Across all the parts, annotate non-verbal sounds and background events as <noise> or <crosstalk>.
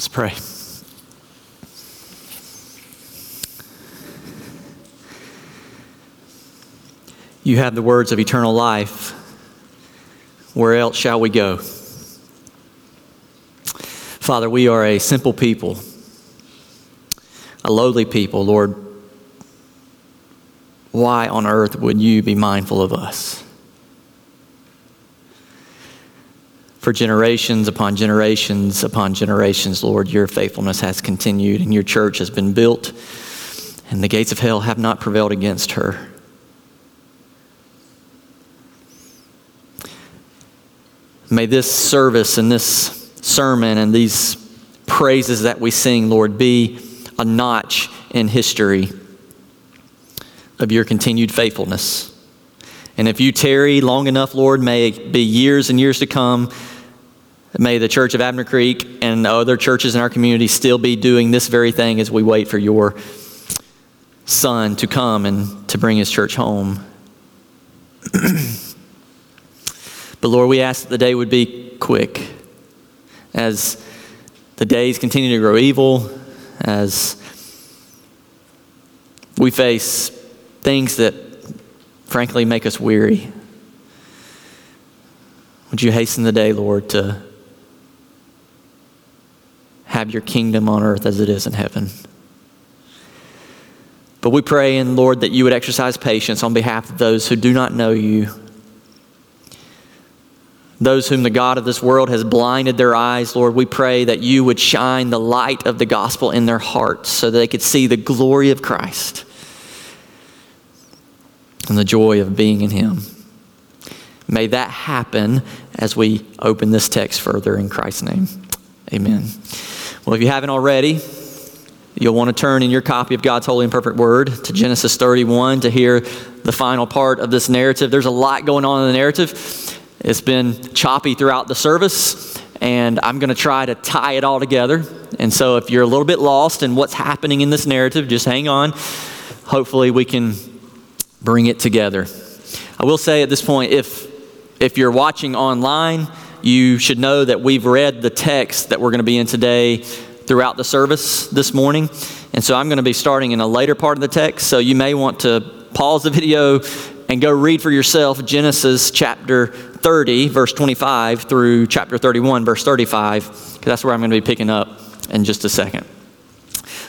Let's pray. You have the words of eternal life. Where else shall we go? Father, we are a simple people, a lowly people. Lord, why on earth would you be mindful of us? For generations upon generations upon generations, Lord, your faithfulness has continued and your church has been built, and the gates of hell have not prevailed against her. May this service and this sermon and these praises that we sing, Lord, be a notch in history of your continued faithfulness. And if you tarry long enough, Lord, may it be years and years to come. May the Church of Abner Creek and other churches in our community still be doing this very thing as we wait for your Son to come and to bring his church home. <clears throat> But Lord, we ask that the day would be quick as the days continue to grow evil, as we face things that frankly make us weary. Would you hasten the day, Lord, to have your kingdom on earth as it is in heaven? But we pray, and Lord, that you would exercise patience on behalf of those who do not know you those whom the God of this world has blinded their eyes, Lord, we pray that you would shine the light of the gospel in their hearts so that they could see the glory of Christ and the joy of being in Him. May that happen as we open this text further in Christ's name. Amen. Well, if you haven't already, you'll want to turn in your copy of God's holy and perfect word to Genesis 31 to hear the final part of this narrative. There's a lot going on in the narrative. It's been choppy throughout the service, and I'm going to try to tie it all together. And so, if you're a little bit lost in what's happening in this narrative, just hang on. Hopefully, we can bring it together. I will say at this point if, if you're watching online, you should know that we've read the text that we're going to be in today throughout the service this morning. And so I'm going to be starting in a later part of the text. So you may want to pause the video and go read for yourself Genesis chapter 30, verse 25, through chapter 31, verse 35, because that's where I'm going to be picking up in just a second.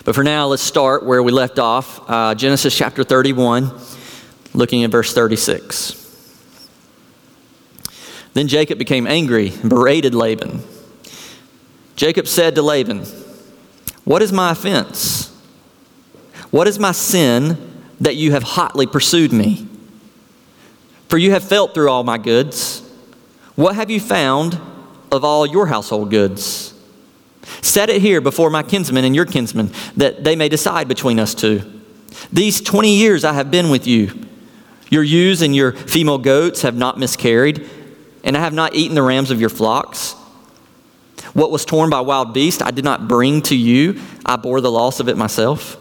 But for now, let's start where we left off uh, Genesis chapter 31, looking at verse 36. Then Jacob became angry and berated Laban. Jacob said to Laban, What is my offense? What is my sin that you have hotly pursued me? For you have felt through all my goods. What have you found of all your household goods? Set it here before my kinsmen and your kinsmen, that they may decide between us two. These 20 years I have been with you. Your ewes and your female goats have not miscarried, and I have not eaten the rams of your flocks. What was torn by wild beasts I did not bring to you, I bore the loss of it myself.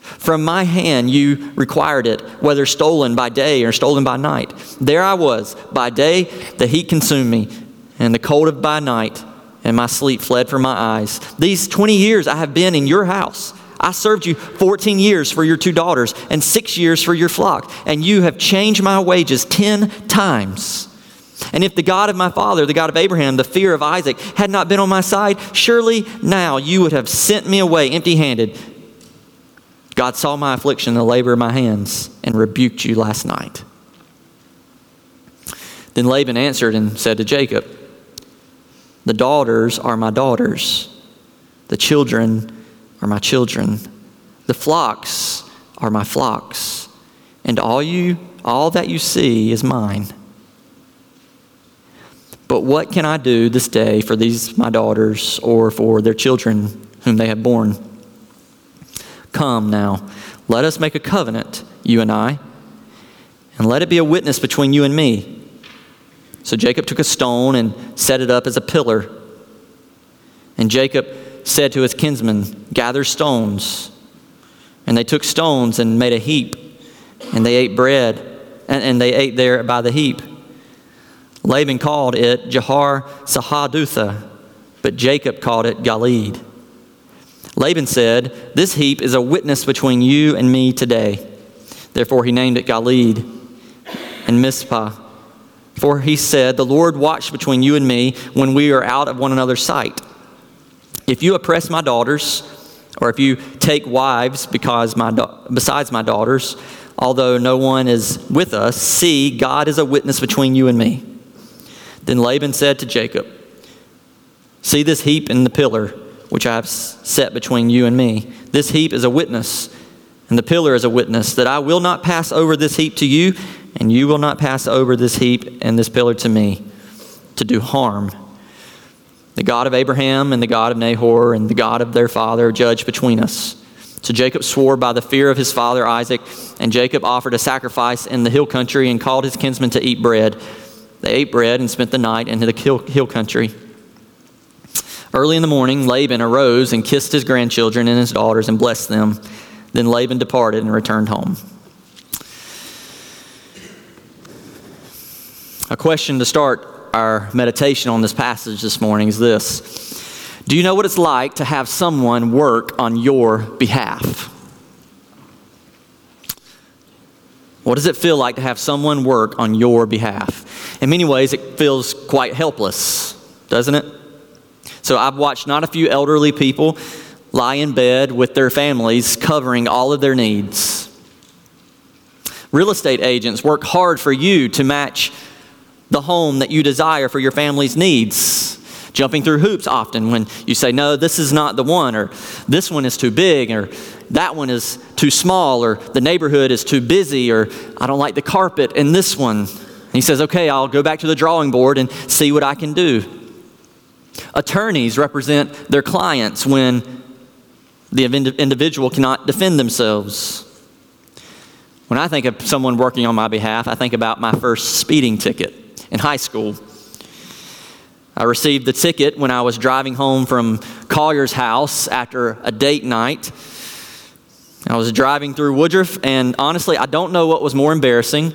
From my hand you required it, whether stolen by day or stolen by night. There I was. By day the heat consumed me, and the cold of by night, and my sleep fled from my eyes. These 20 years I have been in your house. I served you 14 years for your two daughters and six years for your flock, and you have changed my wages 10 times. And if the God of my father, the God of Abraham, the fear of Isaac, had not been on my side, surely now you would have sent me away empty handed God saw my affliction and the labor of my hands and rebuked you last night. Then Laban answered and said to Jacob, The daughters are my daughters, the children are my children, the flocks are my flocks, and all you all that you see is mine. But what can I do this day for these my daughters or for their children whom they have borne? Come now, let us make a covenant, you and I, and let it be a witness between you and me. So Jacob took a stone and set it up as a pillar. And Jacob said to his kinsmen, Gather stones. And they took stones and made a heap, and they ate bread, and, and they ate there by the heap. Laban called it Jegar Sahadutha, but Jacob called it Galeed. Laban said, This heap is a witness between you and me today. Therefore he named it Galeed and Mizpah. For he said, The Lord watched between you and me when we are out of one another's sight. If you oppress my daughters, or if you take wives because my besides my daughters, although no one is with us, see, God is a witness between you and me. Then Laban said to Jacob, See this heap in the pillar which I have set between you and me. This heap is a witness, and the pillar is a witness, that I will not pass over this heap to you, and you will not pass over this heap and this pillar to me, to do harm. The God of Abraham and the God of Nahor and the God of their father judge between us. So Jacob swore by the fear of his father Isaac, and Jacob offered a sacrifice in the hill country and called his kinsmen to eat bread. They ate bread and spent the night in the hill, country. Early in the morning, Laban arose and kissed his grandchildren and his daughters and blessed them. Then Laban departed and returned home. A question to start our meditation on this passage this morning is this Do you know what it's like to have someone work on your behalf? What does it feel like to have someone work on your behalf? In many ways, it feels quite helpless, doesn't it? So I've watched not a few elderly people lie in bed with their families covering all of their needs. Real estate agents work hard for you to match the home that you desire for your family's needs. Jumping through hoops often when you say, no, this is not the one, or this one is too big, or that one is too small, or the neighborhood is too busy, or I don't like the carpet in this one. And he says, okay, I'll go back to the drawing board and see what I can do. Attorneys represent their clients when the individual cannot defend themselves. When I think of someone working on my behalf, I think about my first speeding ticket in high school. I received the ticket when I was driving home from Collier's house after a date night. I was driving through Woodruff, and honestly, I don't know what was more embarrassing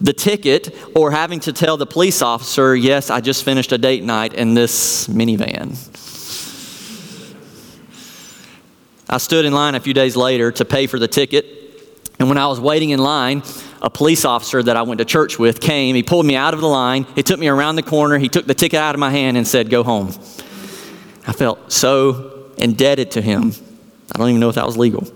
the ticket or having to tell the police officer, yes, I just finished a date night in this minivan. I stood in line a few days later to pay for the ticket, and when I was waiting in line, a police officer that I went to church with came. He pulled me out of the line. He took me around the corner. He took the ticket out of my hand and said, Go home. I felt so indebted to him. I don't even know if that was legal.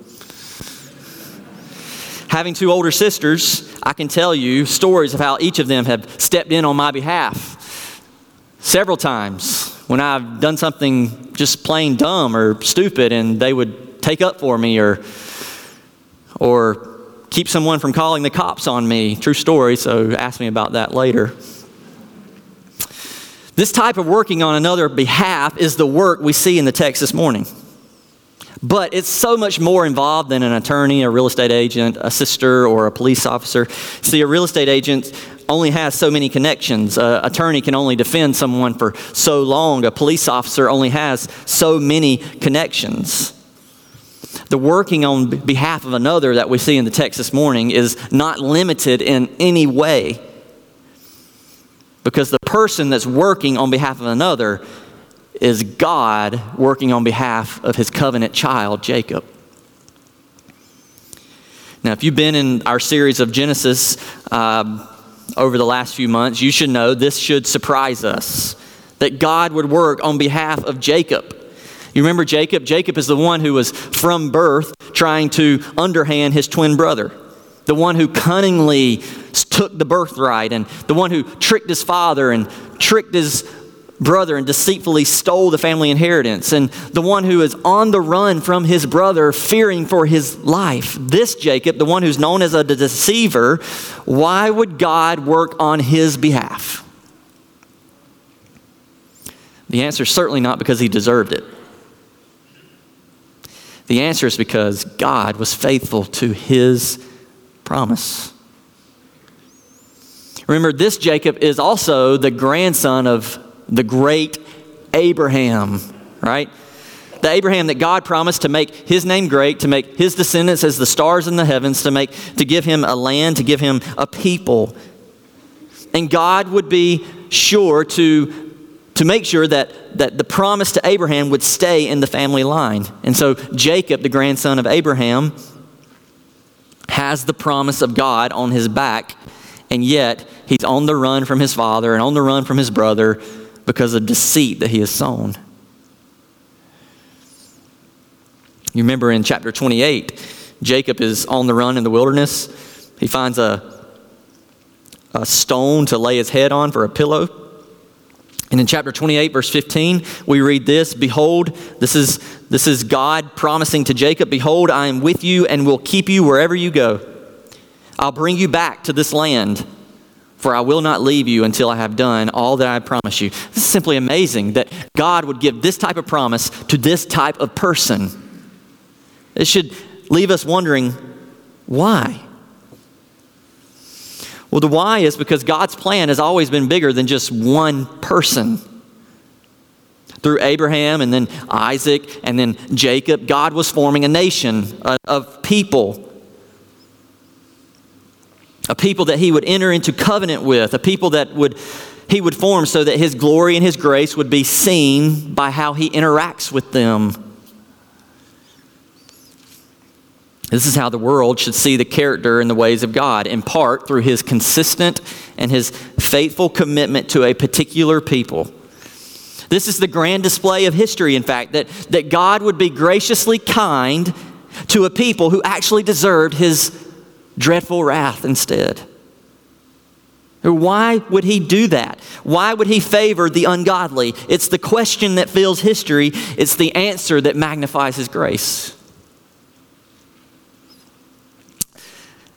Having two older sisters, I can tell you stories of how each of them have stepped in on my behalf several times when I've done something just plain dumb or stupid and they would take up for me or or keep someone from calling the cops on me. True story, so ask me about that later. This type of working on another behalf is the work we see in the text this morning. But it's so much more involved than an attorney, a real estate agent, a sister, or a police officer. See, a real estate agent only has so many connections. An attorney can only defend someone for so long. A police officer only has so many connections. The working on behalf of another that we see in the text this morning is not limited in any way. Because the person that's working on behalf of another is God working on behalf of his covenant child, Jacob. Now, if you've been in our series of Genesis uh, over the last few months, you should know this should surprise us that God would work on behalf of Jacob. You remember Jacob? Jacob is the one who was from birth trying to underhand his twin brother, the one who cunningly took the birthright, and the one who tricked his father and tricked his brother and deceitfully stole the family inheritance, and the one who is on the run from his brother, fearing for his life. This Jacob, the one who's known as a deceiver, why would God work on his behalf? The answer is certainly not because he deserved it. The answer is because God was faithful to his promise. Remember, this Jacob is also the grandson of the great Abraham, right? The Abraham that God promised to make his name great, to make his descendants as the stars in the heavens, to make to give him a land, to give him a people. And God would be sure to to make sure that, that the promise to Abraham would stay in the family line. And so Jacob, the grandson of Abraham, has the promise of God on his back, and yet he's on the run from his father and on the run from his brother because of deceit that he has sown. You remember in chapter 28, Jacob is on the run in the wilderness. He finds a, a stone to lay his head on for a pillow. And in chapter 28, verse 15, we read this Behold, this is, this is God promising to Jacob, Behold, I am with you and will keep you wherever you go. I'll bring you back to this land, for I will not leave you until I have done all that I promise you. This is simply amazing that God would give this type of promise to this type of person. It should leave us wondering why? Well, the why is because God's plan has always been bigger than just one person. Through Abraham and then Isaac and then Jacob, God was forming a nation of people. A people that he would enter into covenant with, a people that would he would form so that his glory and his grace would be seen by how he interacts with them. This is how the world should see the character and the ways of God, in part through his consistent and his faithful commitment to a particular people. This is the grand display of history, in fact, that, that God would be graciously kind to a people who actually deserved his dreadful wrath instead. Why would he do that? Why would he favor the ungodly? It's the question that fills history, it's the answer that magnifies his grace.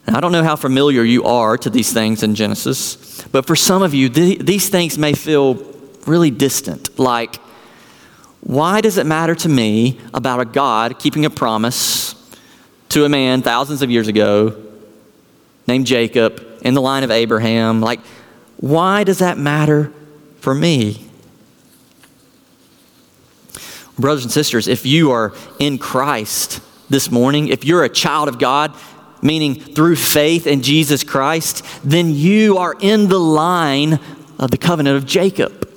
Now, I don't know how familiar you are to these things in Genesis, but for some of you, th- these things may feel really distant. Like, why does it matter to me about a God keeping a promise to a man thousands of years ago named Jacob in the line of Abraham? Like, why does that matter for me? Brothers and sisters, if you are in Christ this morning, if you're a child of God, meaning through faith in Jesus Christ, then you are in the line of the covenant of Jacob.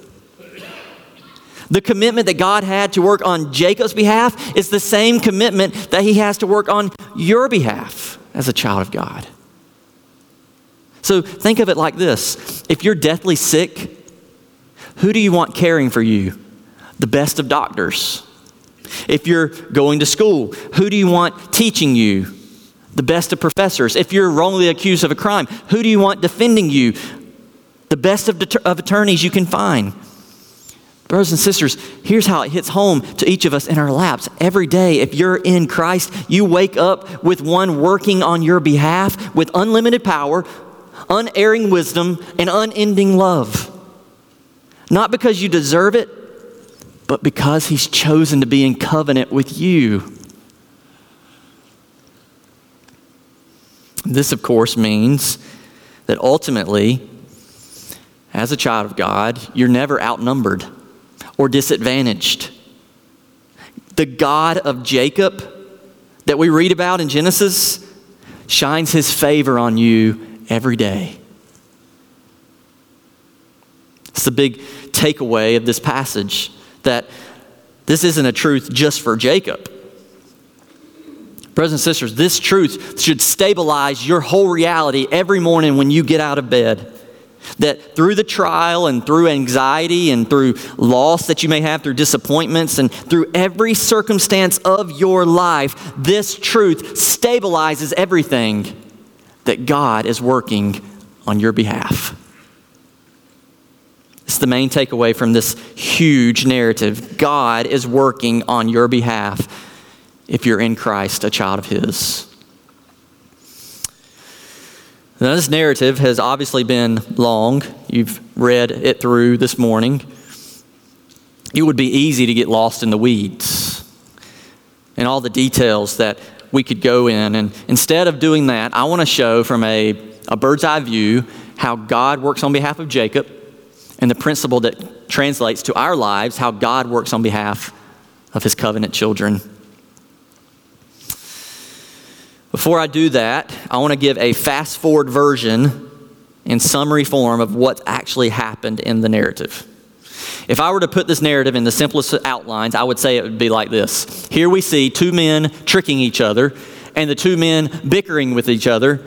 The commitment that God had to work on Jacob's behalf is the same commitment that he has to work on your behalf as a child of God. So think of it like this if you're deathly sick, who do you want caring for you? The best of doctors. If you're going to school, who do you want teaching you? The best of professors. If you're wrongly accused of a crime, who do you want defending you? The best of, deter- of attorneys you can find. Brothers and sisters, here's how it hits home to each of us in our laps. Every day, if you're in Christ, you wake up with one working on your behalf with unlimited power, unerring wisdom, and unending love. Not because you deserve it, but because He's chosen to be in covenant with you. This, of course, means that ultimately, as a child of God, you're never outnumbered or disadvantaged. The God of Jacob that we read about in Genesis shines his favor on you every day. It's the big takeaway of this passage that this isn't a truth just for Jacob. Brothers and sisters, this truth should stabilize your whole reality every morning when you get out of bed. That through the trial and through anxiety and through loss that you may have, through disappointments and through every circumstance of your life, this truth stabilizes everything that God is working on your behalf. It's the main takeaway from this huge narrative. God is working on your behalf if you're in Christ, a child of His. Now, this narrative has obviously been long. You've read it through this morning. It would be easy to get lost in the weeds and all the details that we could go in. And instead of doing that, I want to show from a, a bird's eye view how God works on behalf of Jacob and the principle that translates to our lives how God works on behalf of his covenant children. Before I do that, I want to give a fast forward version in summary form of what actually happened in the narrative. If I were to put this narrative in the simplest outlines, I would say it would be like this. Here we see two men tricking each other, and the two men bickering with each other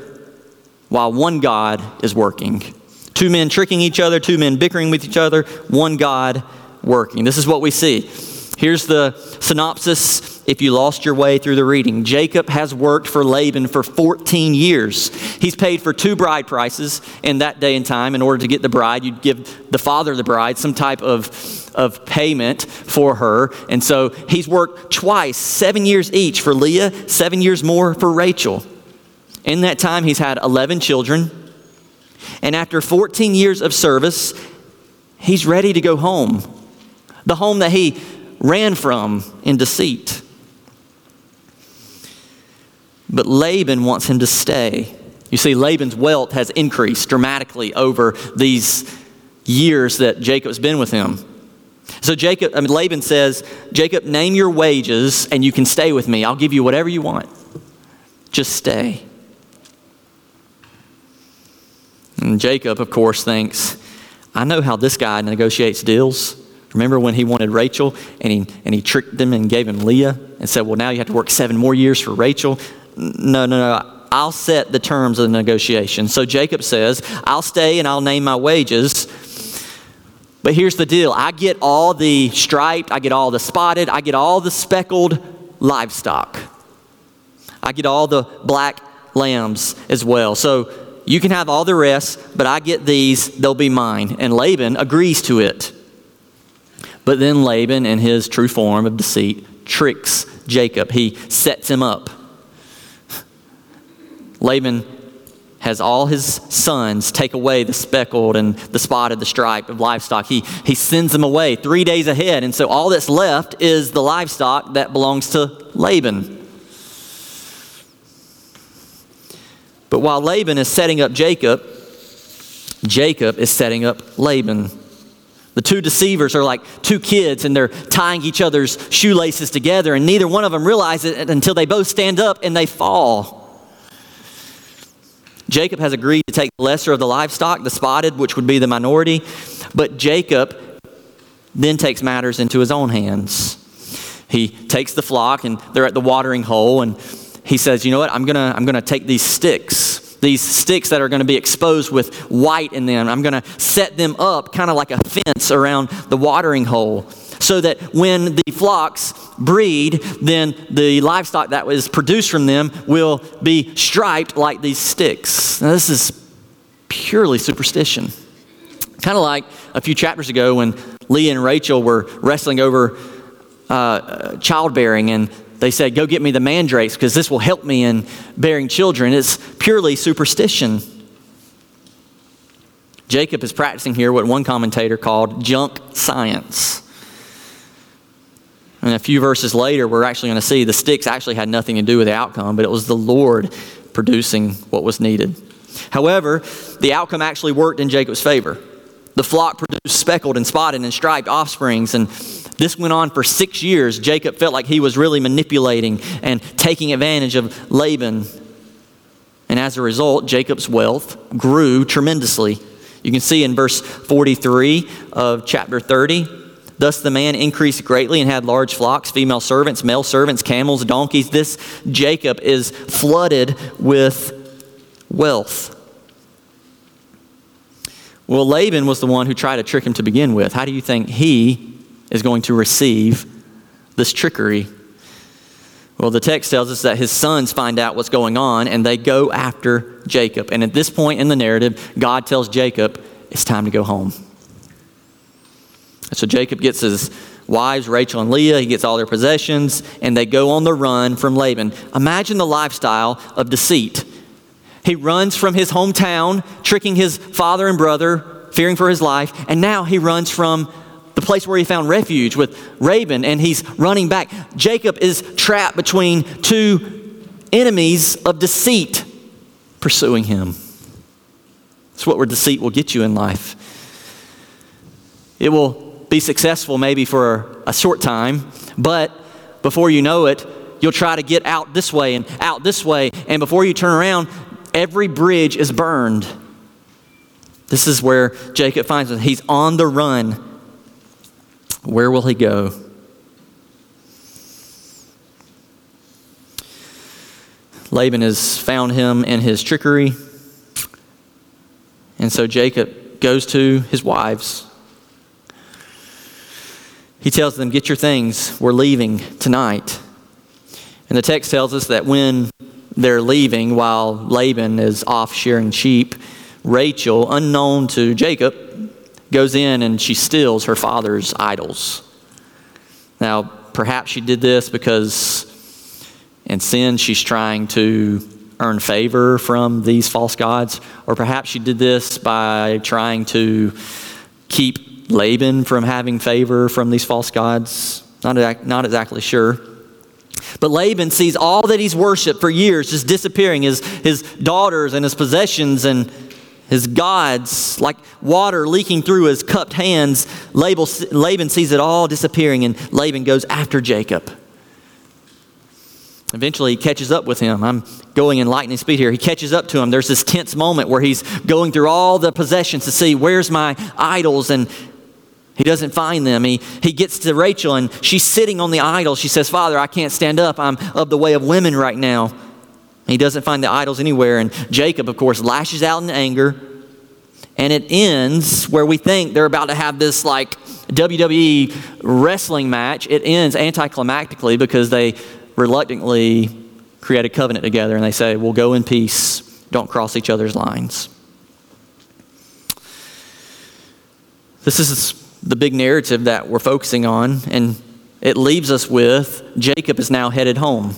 while one God is working. Two men tricking each other, two men bickering with each other, one God working. This is what we see. Here's the synopsis if you lost your way through the reading. Jacob has worked for Laban for 14 years. He's paid for two bride prices in that day and time. In order to get the bride, you'd give the father of the bride some type of, of payment for her. And so he's worked twice, seven years each for Leah, seven years more for Rachel. In that time, he's had 11 children. And after 14 years of service, he's ready to go home. The home that he ran from in deceit. But Laban wants him to stay. You see, Laban's wealth has increased dramatically over these years that Jacob's been with him. So Jacob, I mean, Laban says, Jacob, name your wages and you can stay with me. I'll give you whatever you want. Just stay. And Jacob, of course, thinks, I know how this guy negotiates deals. Remember when he wanted Rachel and he, and he tricked them and gave him Leah and said, Well, now you have to work seven more years for Rachel? No, no, no. I'll set the terms of the negotiation. So Jacob says, I'll stay and I'll name my wages. But here's the deal I get all the striped, I get all the spotted, I get all the speckled livestock. I get all the black lambs as well. So you can have all the rest, but I get these, they'll be mine. And Laban agrees to it. But then Laban, in his true form of deceit, tricks Jacob. He sets him up. Laban has all his sons take away the speckled and the spotted, the striped of livestock. He, he sends them away three days ahead. And so all that's left is the livestock that belongs to Laban. But while Laban is setting up Jacob, Jacob is setting up Laban. The two deceivers are like two kids and they're tying each other's shoelaces together, and neither one of them realizes it until they both stand up and they fall. Jacob has agreed to take the lesser of the livestock, the spotted, which would be the minority, but Jacob then takes matters into his own hands. He takes the flock and they're at the watering hole, and he says, You know what? I'm going to I'm going to take these sticks these sticks that are going to be exposed with white in them. I'm going to set them up kind of like a fence around the watering hole so that when the flocks breed, then the livestock that was produced from them will be striped like these sticks. Now, this is purely superstition. Kind of like a few chapters ago when Leah and Rachel were wrestling over uh, childbearing, and they said, Go get me the mandrakes because this will help me in bearing children. It's purely superstition. Jacob is practicing here what one commentator called junk science. And a few verses later, we're actually going to see the sticks actually had nothing to do with the outcome, but it was the Lord producing what was needed. However, the outcome actually worked in Jacob's favor. The flock produced speckled and spotted and striped offsprings, and this went on for six years. Jacob felt like he was really manipulating and taking advantage of Laban. And as a result, Jacob's wealth grew tremendously. You can see in verse 43 of chapter 30. Thus the man increased greatly and had large flocks, female servants, male servants, camels, donkeys. This Jacob is flooded with wealth. Well, Laban was the one who tried to trick him to begin with. How do you think he is going to receive this trickery. Well, the text tells us that his sons find out what's going on and they go after Jacob. And at this point in the narrative, God tells Jacob, it's time to go home. So Jacob gets his wives, Rachel and Leah, he gets all their possessions, and they go on the run from Laban. Imagine the lifestyle of deceit. He runs from his hometown, tricking his father and brother, fearing for his life, and now he runs from the place where he found refuge with Laban, and he's running back. Jacob is trapped between two enemies of deceit pursuing him. It's what where deceit will get you in life. It will be successful maybe for a short time, but before you know it, you'll try to get out this way and out this way, and before you turn around, every bridge is burned. This is where Jacob finds him. He's on the run Where will he go? Laban has found him in his trickery. And so Jacob goes to his wives. He tells them, Get your things. We're leaving tonight. And the text tells us that when they're leaving, while Laban is off shearing sheep, Rachel, unknown to Jacob, goes in and she steals her father's idols. Now, perhaps she did this because in sin she's trying to earn favor from these false gods, or perhaps she did this by trying to keep Laban from having favor from these false gods. Not, not exactly sure. But Laban sees all that he's worshiped for years just disappearing his, his daughters and his possessions and his gods, like water leaking through his cupped hands. Laban sees it all disappearing, and Laban goes after Jacob. Eventually, he catches up with him. I'm going in lightning speed here. He catches up to him. There's this tense moment where he's going through all the possessions to see where's my idols, and he doesn't find them. He, he gets to Rachel, and she's sitting on the idol. She says, Father, I can't stand up. I'm of the way of women right now. He doesn't find the idols anywhere. And Jacob, of course, lashes out in anger. And it ends where we think they're about to have this like WWE wrestling match. It ends anticlimactically because they reluctantly create a covenant together and they say, We'll go in peace, don't cross each other's lines. This is the big narrative that we're focusing on, and it leaves us with Jacob is now headed home.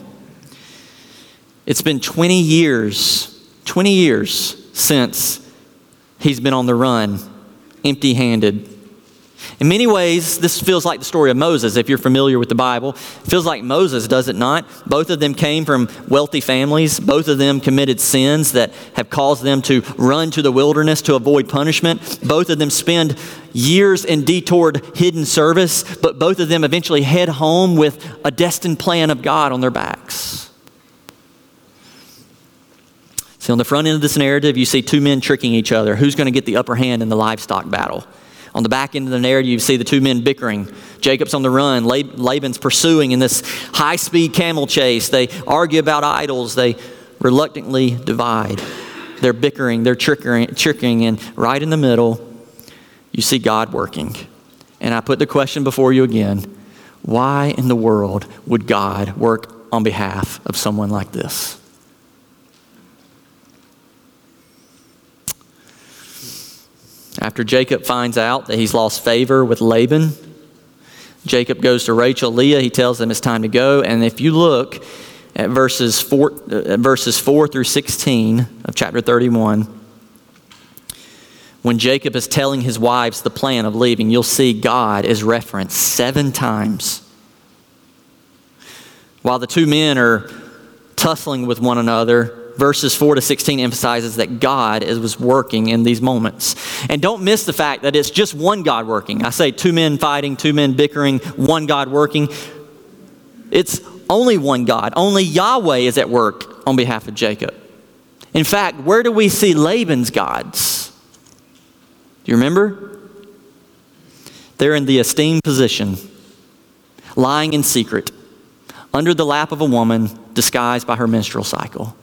It's been 20 years, 20 years since he's been on the run, empty handed. In many ways, this feels like the story of Moses, if you're familiar with the Bible. It feels like Moses, does it not? Both of them came from wealthy families. Both of them committed sins that have caused them to run to the wilderness to avoid punishment. Both of them spend years in detoured hidden service, but both of them eventually head home with a destined plan of God on their backs. See, on the front end of this narrative, you see two men tricking each other. Who's going to get the upper hand in the livestock battle? On the back end of the narrative, you see the two men bickering. Jacob's on the run. Laban's pursuing in this high speed camel chase. They argue about idols. They reluctantly divide. They're bickering, they're tricking, tricking, and right in the middle, you see God working. And I put the question before you again why in the world would God work on behalf of someone like this? After Jacob finds out that he's lost favor with Laban, Jacob goes to Rachel, Leah. He tells them it's time to go. And if you look at verses four, uh, verses 4 through 16 of chapter 31, when Jacob is telling his wives the plan of leaving, you'll see God is referenced seven times. While the two men are tussling with one another, verses 4 to 16 emphasizes that God is, was working in these moments. And don't miss the fact that it's just one God working. I say two men fighting, two men bickering, one God working. It's only one God. Only Yahweh is at work on behalf of Jacob. In fact, where do we see Laban's gods? Do you remember? They're in the esteemed position, lying in secret, under the lap of a woman disguised by her menstrual cycle.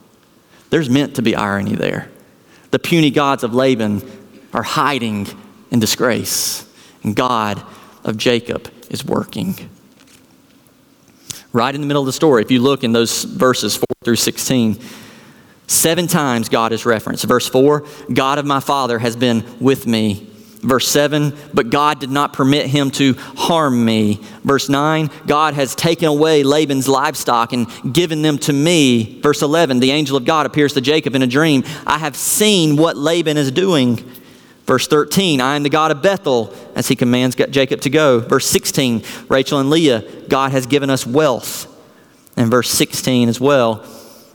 There's meant to be irony there. The puny gods of Laban are hiding in disgrace, and God of Jacob is working. Right in the middle of the story, if you look in those verses 4 through 16, seven times God is referenced. Verse 4 God of my father has been with me Verse 7, but God did not permit him to harm me. Verse 9, God has taken away Laban's livestock and given them to me. Verse 11, the angel of God appears to Jacob in a dream. I have seen what Laban is doing. Verse 13, I am the God of Bethel, as he commands Jacob to go. Verse 16, Rachel and Leah, God has given us wealth. And verse 16 as well,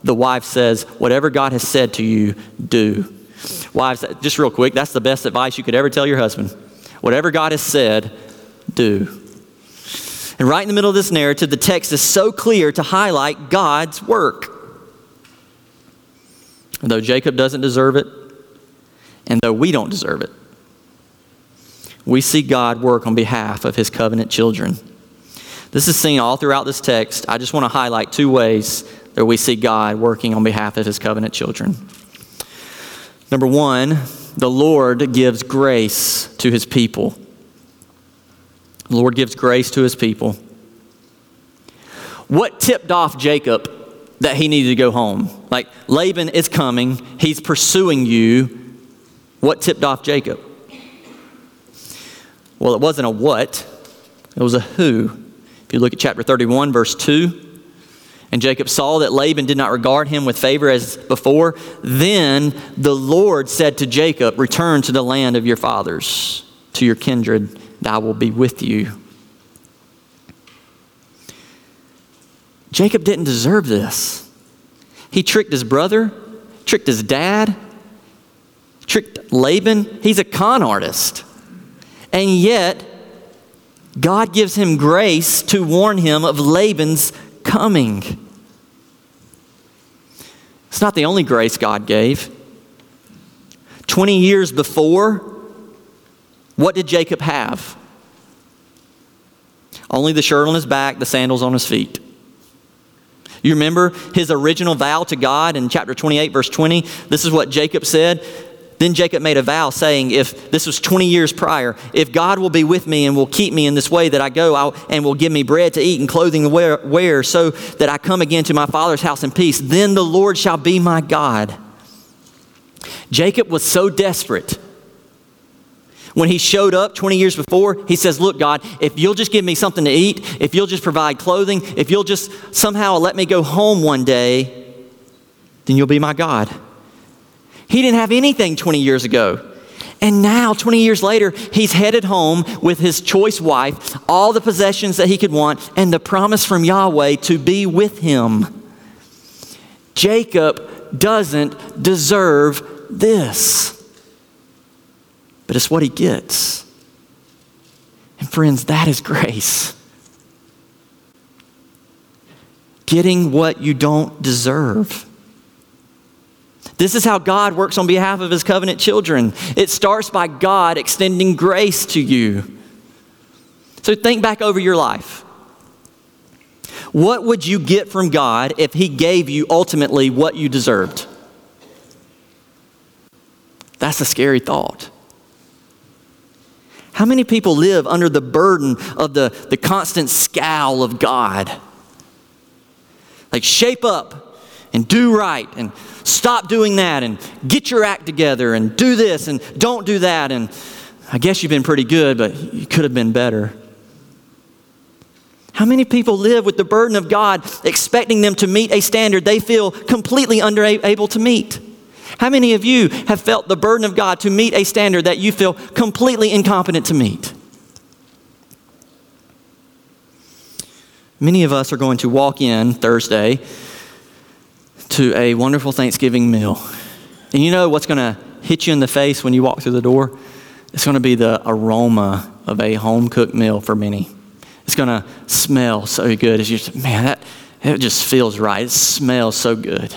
the wife says, Whatever God has said to you, do. Wives, just real quick, that's the best advice you could ever tell your husband. Whatever God has said, do. And right in the middle of this narrative, the text is so clear to highlight God's work. Though Jacob doesn't deserve it, and though we don't deserve it, we see God work on behalf of his covenant children. This is seen all throughout this text. I just want to highlight two ways that we see God working on behalf of his covenant children. Number one, the Lord gives grace to his people. The Lord gives grace to his people. What tipped off Jacob that he needed to go home? Like, Laban is coming, he's pursuing you. What tipped off Jacob? Well, it wasn't a what, it was a who. If you look at chapter 31, verse 2, and Jacob saw that Laban did not regard him with favor as before. Then the Lord said to Jacob, Return to the land of your fathers, to your kindred, and I will be with you. Jacob didn't deserve this. He tricked his brother, tricked his dad, tricked Laban. He's a con artist. And yet, God gives him grace to warn him of Laban's coming. It's not the only grace God gave. 20 years before, what did Jacob have? Only the shirt on his back, the sandals on his feet. You remember his original vow to God in chapter 28, verse 20? This is what Jacob said. Then Jacob made a vow saying, If this was 20 years prior, if God will be with me and will keep me in this way that I go out and will give me bread to eat and clothing to wear, wear, so that I come again to my father's house in peace, then the Lord shall be my God. Jacob was so desperate. When he showed up 20 years before, he says, Look, God, if you'll just give me something to eat, if you'll just provide clothing, if you'll just somehow let me go home one day, then you'll be my God. He didn't have anything 20 years ago. And now, 20 years later, he's headed home with his choice wife, all the possessions that he could want, and the promise from Yahweh to be with him. Jacob doesn't deserve this, but it's what he gets. And, friends, that is grace. Getting what you don't deserve. This is how God works on behalf of his covenant children. It starts by God extending grace to you. So think back over your life. What would you get from God if he gave you ultimately what you deserved? That's a scary thought. How many people live under the burden of the, the constant scowl of God? Like, shape up and do right and stop doing that and get your act together and do this and don't do that. And I guess you've been pretty good, but you could have been better. How many people live with the burden of God expecting them to meet a standard they feel completely unable to meet? How many of you have felt the burden of God to meet a standard that you feel completely incompetent to meet? Many of us are going to walk in Thursday to a wonderful Thanksgiving meal. And you know what's going to hit you in the face when you walk through the door? It's going to be the aroma of a home cooked meal for many. It's going to smell so good. As you man, that it just feels right. It smells so good.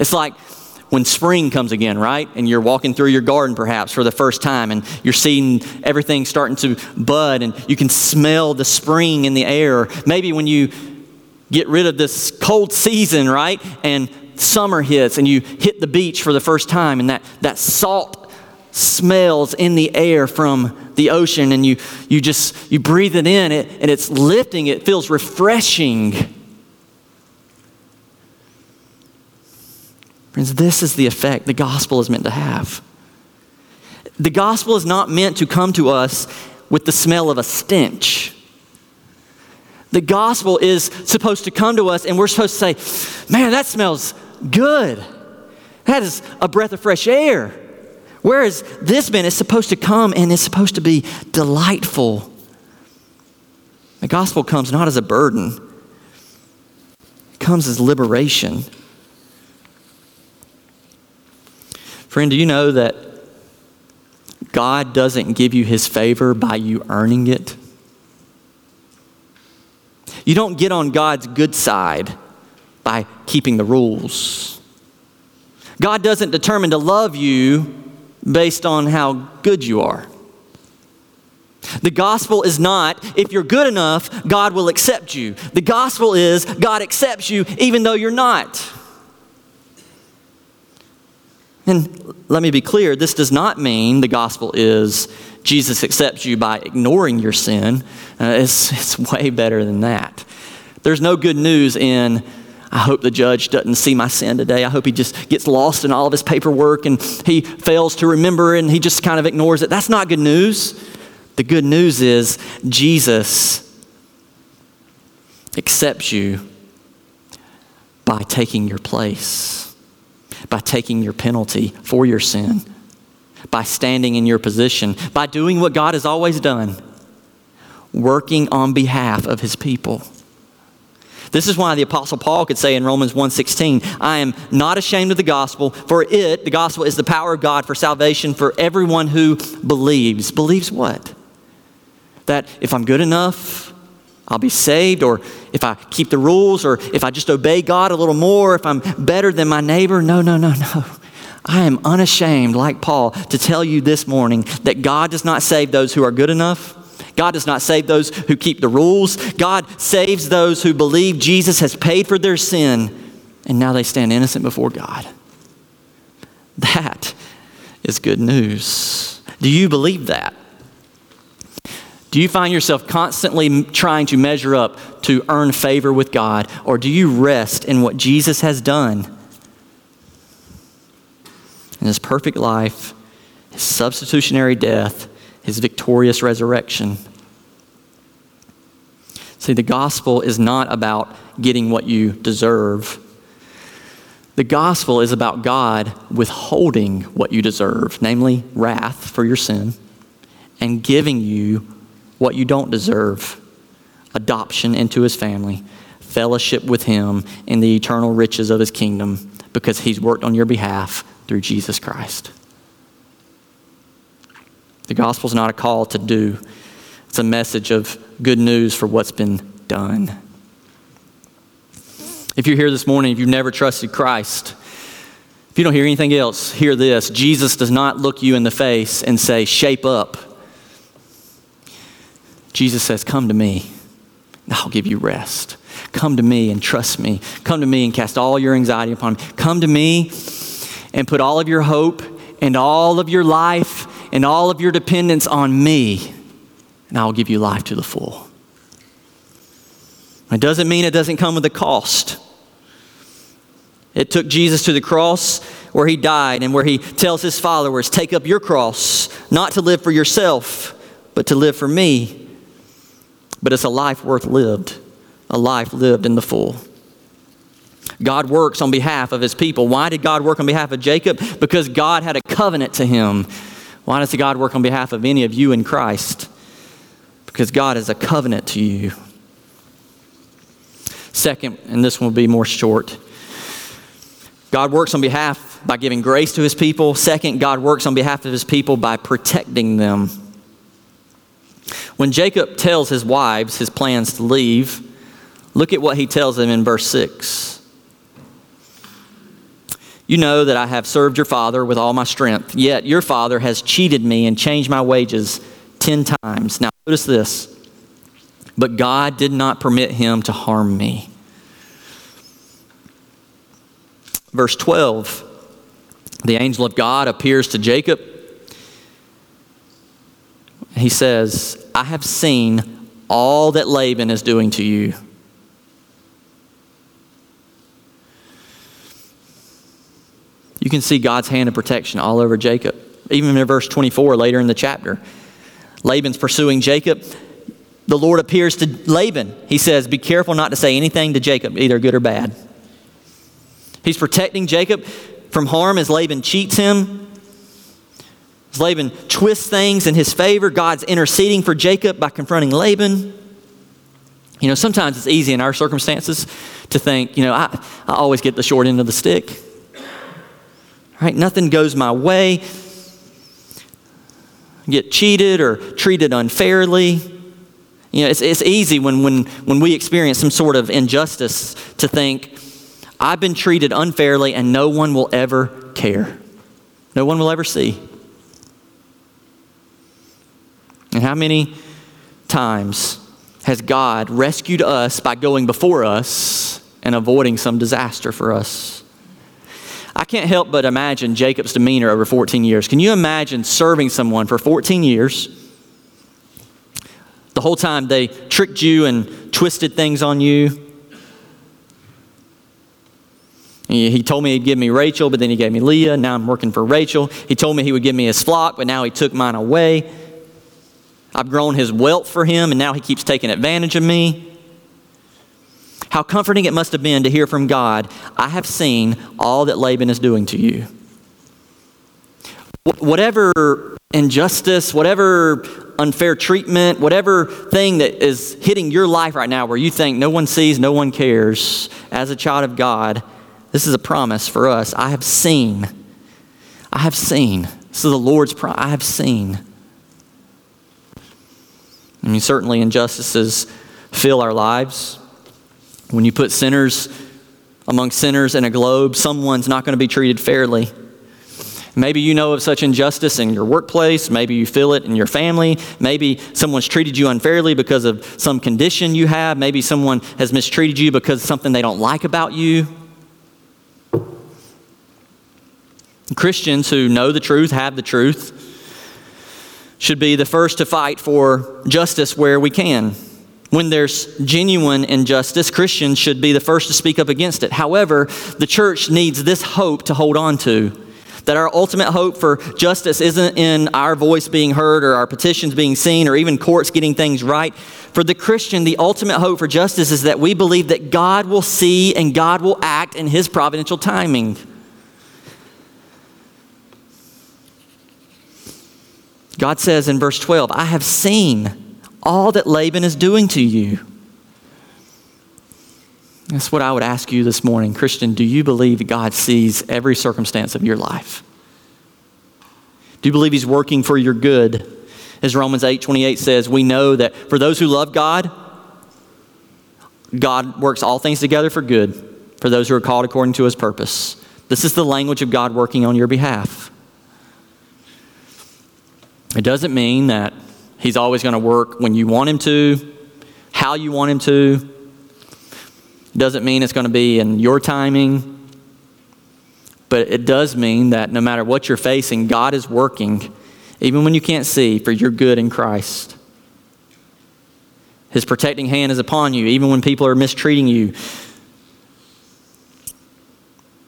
It's like when spring comes again, right? And you're walking through your garden perhaps for the first time and you're seeing everything starting to bud and you can smell the spring in the air. Maybe when you get rid of this cold season, right? And summer hits and you hit the beach for the first time and that, that salt smells in the air from the ocean and you, you just you breathe it in it, and it's lifting it feels refreshing. Friends this is the effect the gospel is meant to have. The gospel is not meant to come to us with the smell of a stench the gospel is supposed to come to us, and we're supposed to say, Man, that smells good. That is a breath of fresh air. Whereas this man is supposed to come and is supposed to be delightful. The gospel comes not as a burden, it comes as liberation. Friend, do you know that God doesn't give you his favor by you earning it? You don't get on God's good side by keeping the rules. God doesn't determine to love you based on how good you are. The gospel is not, if you're good enough, God will accept you. The gospel is, God accepts you even though you're not. And let me be clear this does not mean the gospel is Jesus accepts you by ignoring your sin. Uh, it's, it's way better than that. There's no good news in, I hope the judge doesn't see my sin today. I hope he just gets lost in all of his paperwork and he fails to remember and he just kind of ignores it. That's not good news. The good news is Jesus accepts you by taking your place, by taking your penalty for your sin, by standing in your position, by doing what God has always done, working on behalf of his people. This is why the apostle Paul could say in Romans 1:16, I am not ashamed of the gospel, for it, the gospel is the power of God for salvation for everyone who believes. Believes what? that if I'm good enough, I'll be saved, or if I keep the rules, or if I just obey God a little more, if I'm better than my neighbor. No, no, no, no. <laughs> I am unashamed, like Paul, to tell you this morning that God does not save those who are good enough. God does not save those who keep the rules. God saves those who believe Jesus has paid for their sin, and now they stand innocent before God. That is good news. Do you believe that? Do you find yourself constantly trying to measure up to earn favor with God, or do you rest in what Jesus has done? In his perfect life, his substitutionary death, his victorious resurrection. See, the gospel is not about getting what you deserve. The gospel is about God withholding what you deserve, namely wrath for your sin, and giving you what you don't deserve adoption into his family, fellowship with him in the eternal riches of his kingdom because he's worked on your behalf through Jesus Christ. The gospel is not a call to do, it's a message of good news for what's been done. If you're here this morning, if you've never trusted Christ, if you don't hear anything else, hear this. Jesus does not look you in the face and say, shape up Jesus says, Come to me, and I'll give you rest. Come to me and trust me. Come to me and cast all your anxiety upon me. Come to me and put all of your hope and all of your life and all of your dependence on me, and I'll give you life to the full. It doesn't mean it doesn't come with a cost. It took Jesus to the cross where he died and where he tells his followers, Take up your cross, not to live for yourself, but to live for me but it's a life worth lived, a life lived in the full. God works on behalf of his people. Why did God work on behalf of Jacob? Because God had a covenant to him. Why does God work on behalf of any of you in Christ? Because God is a covenant to you. Second, and this one will be more short. God works on behalf by giving grace to his people. Second, God works on behalf of his people by protecting them. When Jacob tells his wives his plans to leave, look at what he tells them in verse 6. You know that I have served your father with all my strength, yet your father has cheated me and changed my wages ten times. Now, notice this. But God did not permit him to harm me. Verse 12 The angel of God appears to Jacob he says, I have seen all that Laban is doing to you. You can see God's hand of protection all over Jacob. Even in verse 24, later in the chapter, Laban's pursuing Jacob. The Lord appears to Laban. He says, Be careful not to say anything to Jacob, either good or bad. He's protecting Jacob from harm as Laban cheats him. As Laban twists things in his favor. God's interceding for Jacob by confronting Laban. You know, sometimes it's easy in our circumstances to think, you know, I, I always get the short end of the stick. Right? Nothing goes my way. Get cheated or treated unfairly. You know, it's, it's easy when, when, when we experience some sort of injustice to think, I've been treated unfairly and no one will ever care. No one will ever see. And how many times has God rescued us by going before us and avoiding some disaster for us? I can't help but imagine Jacob's demeanor over 14 years. Can you imagine serving someone for 14 years? The whole time they tricked you and twisted things on you. He told me he'd give me Rachel, but then he gave me Leah. Now I'm working for Rachel. He told me he would give me his flock, but now he took mine away. I've grown his wealth for him, and now he keeps taking advantage of me. How comforting it must have been to hear from God, I have seen all that Laban is doing to you. Whatever injustice, whatever unfair treatment, whatever thing that is hitting your life right now where you think no one sees, no one cares, as a child of God, this is a promise for us. I have seen. I have seen. This is the Lord's promise. I have seen. I mean, certainly injustices fill our lives. When you put sinners among sinners in a globe, someone's not going to be treated fairly. Maybe you know of such injustice in your workplace. Maybe you feel it in your family. Maybe someone's treated you unfairly because of some condition you have. Maybe someone has mistreated you because of something they don't like about you. Christians who know the truth, have the truth, should be the first to fight for justice where we can. When there's genuine injustice, Christians should be the first to speak up against it. However, the church needs this hope to hold on to. That our ultimate hope for justice isn't in our voice being heard or our petitions being seen or even courts getting things right. For the Christian, the ultimate hope for justice is that we believe that God will see and God will act in His providential timing. God says in verse 12, I have seen all that Laban is doing to you. That's what I would ask you this morning. Christian, do you believe God sees every circumstance of your life? Do you believe He's working for your good? As Romans 8 28 says, we know that for those who love God, God works all things together for good for those who are called according to His purpose. This is the language of God working on your behalf. It doesn't mean that He's always going to work when you want Him to, how you want Him to. Doesn't mean it's going to be in your timing. But it does mean that no matter what you're facing, God is working, even when you can't see, for your good in Christ. His protecting hand is upon you, even when people are mistreating you.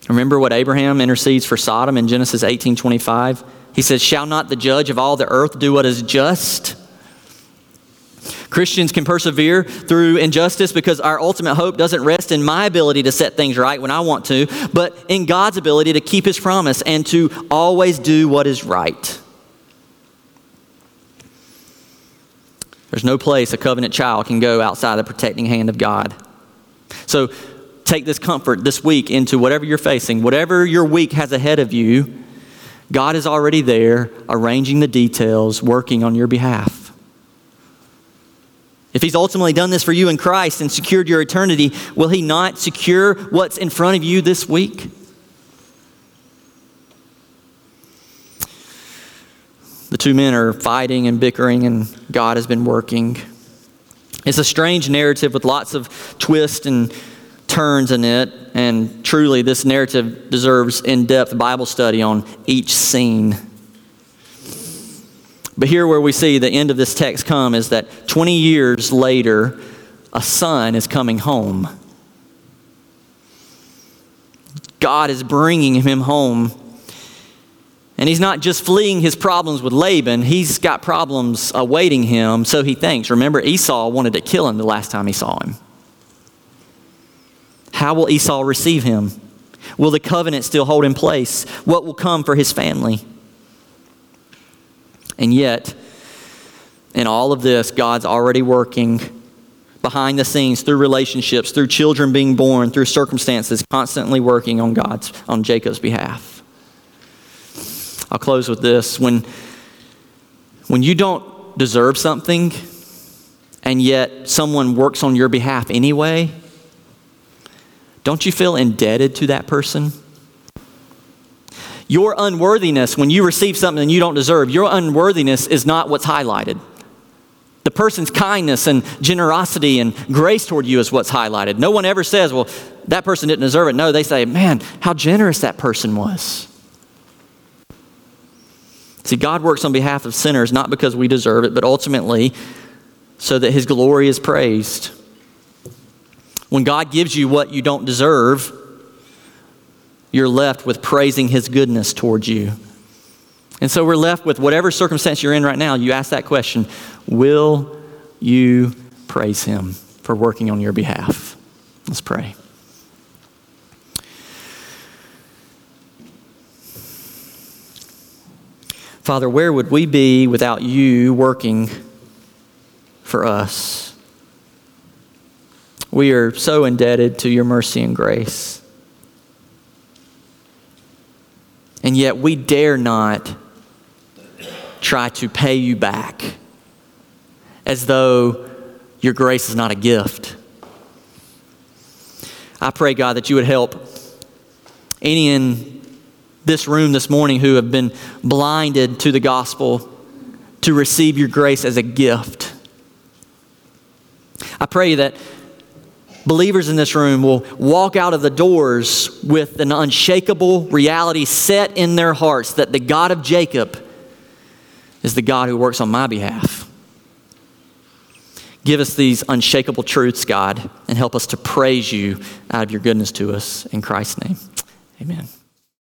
Remember what Abraham intercedes for Sodom in Genesis 18 25? He says, Shall not the judge of all the earth do what is just? Christians can persevere through injustice because our ultimate hope doesn't rest in my ability to set things right when I want to, but in God's ability to keep His promise and to always do what is right. There's no place a covenant child can go outside the protecting hand of God. So take this comfort this week into whatever you're facing, whatever your week has ahead of you. God is already there, arranging the details, working on your behalf. If He's ultimately done this for you in Christ and secured your eternity, will He not secure what's in front of you this week? The two men are fighting and bickering, and God has been working. It's a strange narrative with lots of twists and turns in it, and truly, this narrative deserves in depth Bible study on each scene. But here, where we see the end of this text come, is that 20 years later, a son is coming home. God is bringing him home. And he's not just fleeing his problems with Laban, he's got problems awaiting him, so he thinks. Remember, Esau wanted to kill him the last time he saw him. How will Esau receive him? Will the covenant still hold in place? What will come for his family? And yet, in all of this, God's already working behind the scenes through relationships, through children being born, through circumstances, constantly working on God's on Jacob's behalf. I'll close with this. When when you don't deserve something and yet someone works on your behalf anyway, don't you feel indebted to that person? Your unworthiness, when you receive something that you don't deserve, your unworthiness is not what's highlighted. The person's kindness and generosity and grace toward you is what's highlighted. No one ever says, well, that person didn't deserve it. No, they say, man, how generous that person was. See, God works on behalf of sinners not because we deserve it, but ultimately so that His glory is praised. When God gives you what you don't deserve, you're left with praising His goodness towards you. And so we're left with whatever circumstance you're in right now, you ask that question Will you praise Him for working on your behalf? Let's pray. Father, where would we be without you working for us? We are so indebted to your mercy and grace. And yet we dare not try to pay you back as though your grace is not a gift. I pray, God, that you would help any in this room this morning who have been blinded to the gospel to receive your grace as a gift. I pray that believers in this room will walk out of the doors with an unshakable reality set in their hearts that the God of Jacob is the God who works on my behalf. Give us these unshakable truths, God, and help us to praise you out of your goodness to us. In Christ's name, amen.